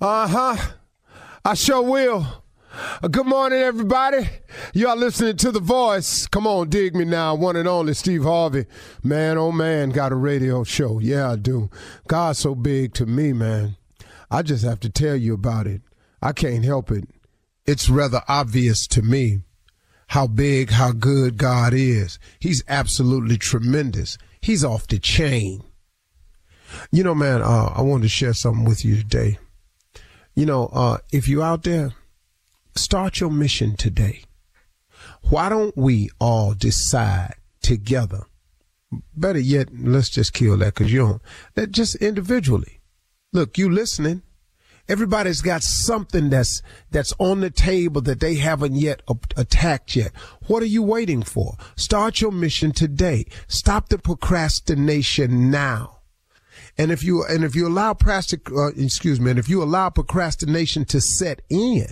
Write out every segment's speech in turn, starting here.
Uh huh. I sure will. Uh, good morning, everybody. Y'all listening to The Voice. Come on, dig me now. One and only Steve Harvey. Man, oh man, got a radio show. Yeah, I do. God's so big to me, man. I just have to tell you about it. I can't help it. It's rather obvious to me how big, how good God is. He's absolutely tremendous. He's off the chain. You know, man, uh, I wanted to share something with you today. You know, uh, if you're out there, start your mission today. Why don't we all decide together? Better yet, let's just kill that because you don't. That just individually. Look, you listening. Everybody's got something that's that's on the table that they haven't yet attacked yet. What are you waiting for? Start your mission today. Stop the procrastination now. And if you and if you allow plastic, uh, excuse me, and if you allow procrastination to set in,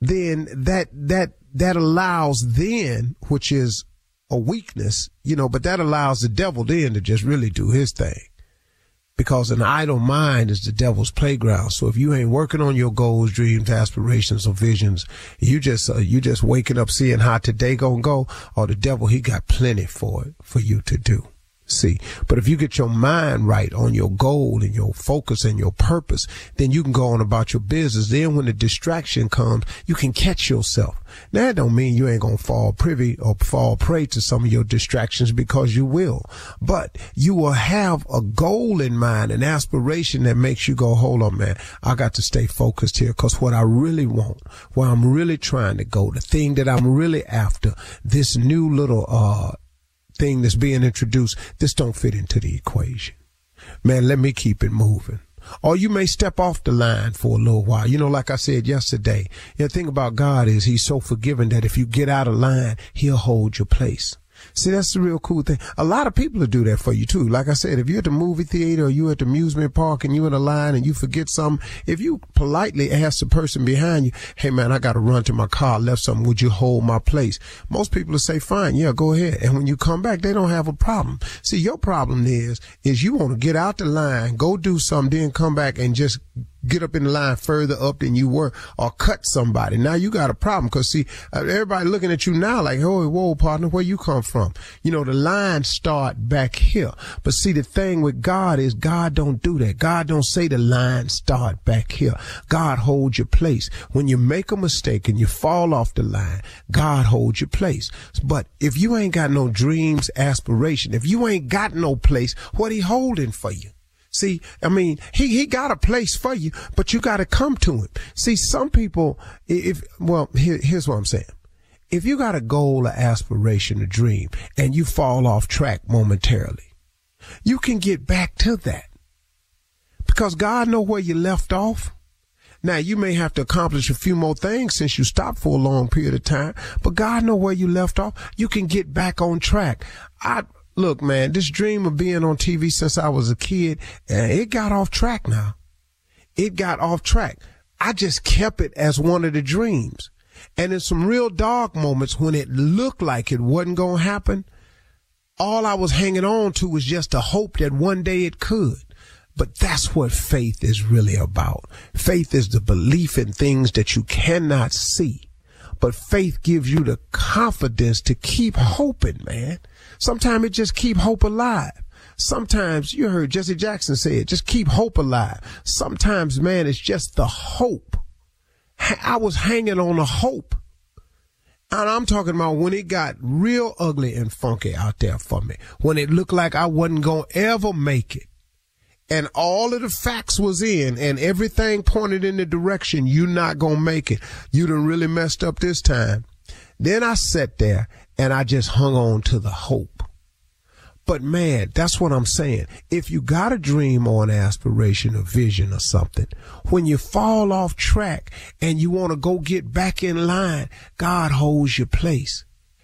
then that that that allows then, which is a weakness, you know, but that allows the devil then to just really do his thing. Because an idle mind is the devil's playground. So if you ain't working on your goals, dreams, aspirations, or visions, you just uh, you just waking up seeing how today gonna go, or the devil he got plenty for it for you to do see. But if you get your mind right on your goal and your focus and your purpose, then you can go on about your business. Then when the distraction comes, you can catch yourself. Now, that don't mean you ain't to fall privy or fall prey to some of your distractions because you will. But you will have a goal in mind, an aspiration that makes you go, hold on, man, I got to stay focused here because what I really want, where I'm really trying to go, the thing that I'm really after, this new little, uh, thing that's being introduced, this don't fit into the equation. Man, let me keep it moving. Or you may step off the line for a little while. You know, like I said yesterday, the thing about God is he's so forgiving that if you get out of line, he'll hold your place. See, that's the real cool thing. A lot of people will do that for you too. Like I said, if you're at the movie theater or you're at the amusement park and you're in a line and you forget something, if you politely ask the person behind you, hey man, I got to run to my car, left something, would you hold my place? Most people will say, fine, yeah, go ahead. And when you come back, they don't have a problem. See, your problem is, is you want to get out the line, go do something, then come back and just get up in the line further up than you were or cut somebody. Now you got a problem because see, uh, everybody looking at you now like, oh, whoa, partner, where you come from? You know, the line start back here. But see, the thing with God is God don't do that. God don't say the line start back here. God holds your place. When you make a mistake and you fall off the line, God holds your place. But if you ain't got no dreams, aspiration, if you ain't got no place, what he holding for you? See, I mean, he, he got a place for you, but you got to come to him. See, some people, if, well, here, here's what I'm saying. If you got a goal, an aspiration, a dream, and you fall off track momentarily, you can get back to that because God know where you left off. Now you may have to accomplish a few more things since you stopped for a long period of time, but God know where you left off. You can get back on track. I, look, man, this dream of being on TV since I was a kid, and it got off track now. It got off track. I just kept it as one of the dreams. And in some real dark moments when it looked like it wasn't going to happen, all I was hanging on to was just a hope that one day it could. But that's what faith is really about. Faith is the belief in things that you cannot see. But faith gives you the confidence to keep hoping, man. Sometimes it just keep hope alive. Sometimes you heard Jesse Jackson say it, just keep hope alive. Sometimes, man, it's just the hope. I was hanging on a hope. And I'm talking about when it got real ugly and funky out there for me. When it looked like I wasn't going to ever make it. And all of the facts was in and everything pointed in the direction you're not to make it. You done really messed up this time. Then I sat there and I just hung on to the hope. But man, that's what I'm saying. If you got a dream or an aspiration or vision or something, when you fall off track and you want to go get back in line, God holds your place.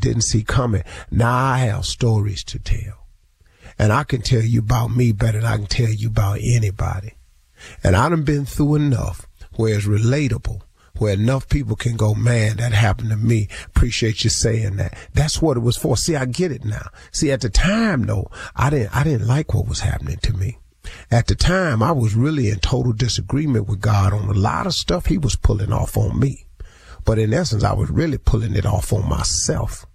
didn't see coming. Now I have stories to tell. And I can tell you about me better than I can tell you about anybody. And I done been through enough where it's relatable, where enough people can go, man, that happened to me. Appreciate you saying that. That's what it was for. See, I get it now. See, at the time though, I didn't, I didn't like what was happening to me. At the time, I was really in total disagreement with God on a lot of stuff he was pulling off on me. But in essence, I was really pulling it off on myself.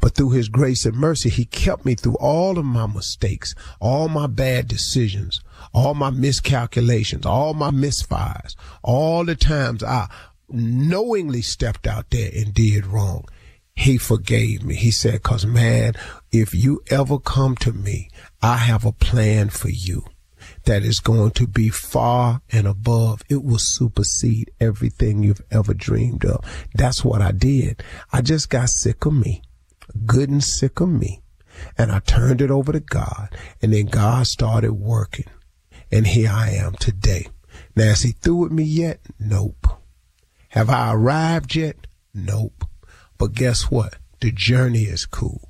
But through his grace and mercy, he kept me through all of my mistakes, all my bad decisions, all my miscalculations, all my misfires, all the times I knowingly stepped out there and did wrong. He forgave me. He said, cause man, if you ever come to me, I have a plan for you that is going to be far and above. It will supersede everything you've ever dreamed of. That's what I did. I just got sick of me, good and sick of me. And I turned it over to God. And then God started working. And here I am today. Now, is he through with me yet? Nope. Have I arrived yet? Nope. But guess what? The journey is cool.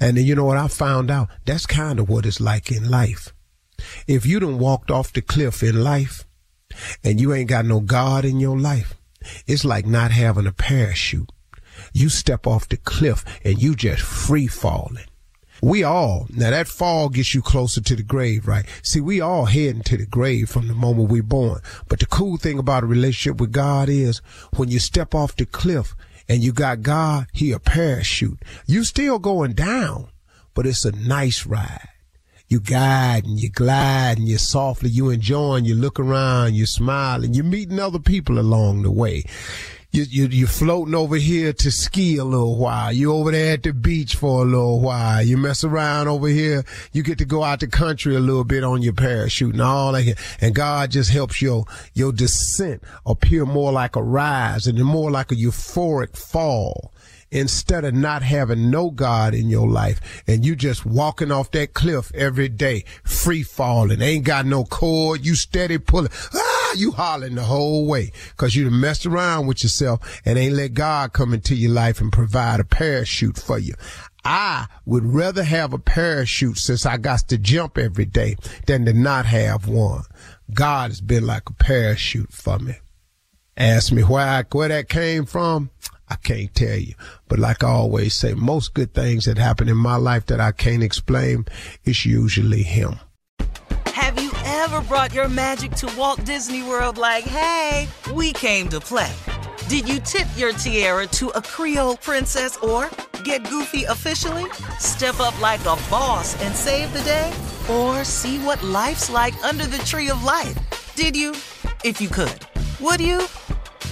And then you know what I found out? That's kind of what it's like in life. If you done walked off the cliff in life and you ain't got no God in your life, it's like not having a parachute. You step off the cliff and you just free falling. We all, now that fall gets you closer to the grave, right? See, we all heading to the grave from the moment we're born. But the cool thing about a relationship with God is when you step off the cliff and you got God, he a parachute. You still going down, but it's a nice ride you guide and you glide and you softly, you enjoying, you look around, you smile and you're meeting other people along the way. You, you, you're floating over here to ski a little while. You over there at the beach for a little while. You mess around over here. You get to go out the country a little bit on your parachute and all that. And God just helps your, your descent appear more like a rise and more like a euphoric fall instead of not having no God in your life and you just walking off that cliff every day, free falling, ain't got no cord, you steady pulling. Ah! you hollering the whole way because you messed around with yourself and ain't let God come into your life and provide a parachute for you. I would rather have a parachute since I got to jump every day than to not have one. God has been like a parachute for me. Ask me where where that came from. I can't tell you. But like I always say, most good things that happen in my life that I can't explain, it's usually him. Have you ever brought your magic to Walt Disney World like, hey, we came to play? Did you tip your tiara to a Creole princess or get goofy officially? Step up like a boss and save the day? Or see what life's like under the tree of life? Did you? If you could. Would you?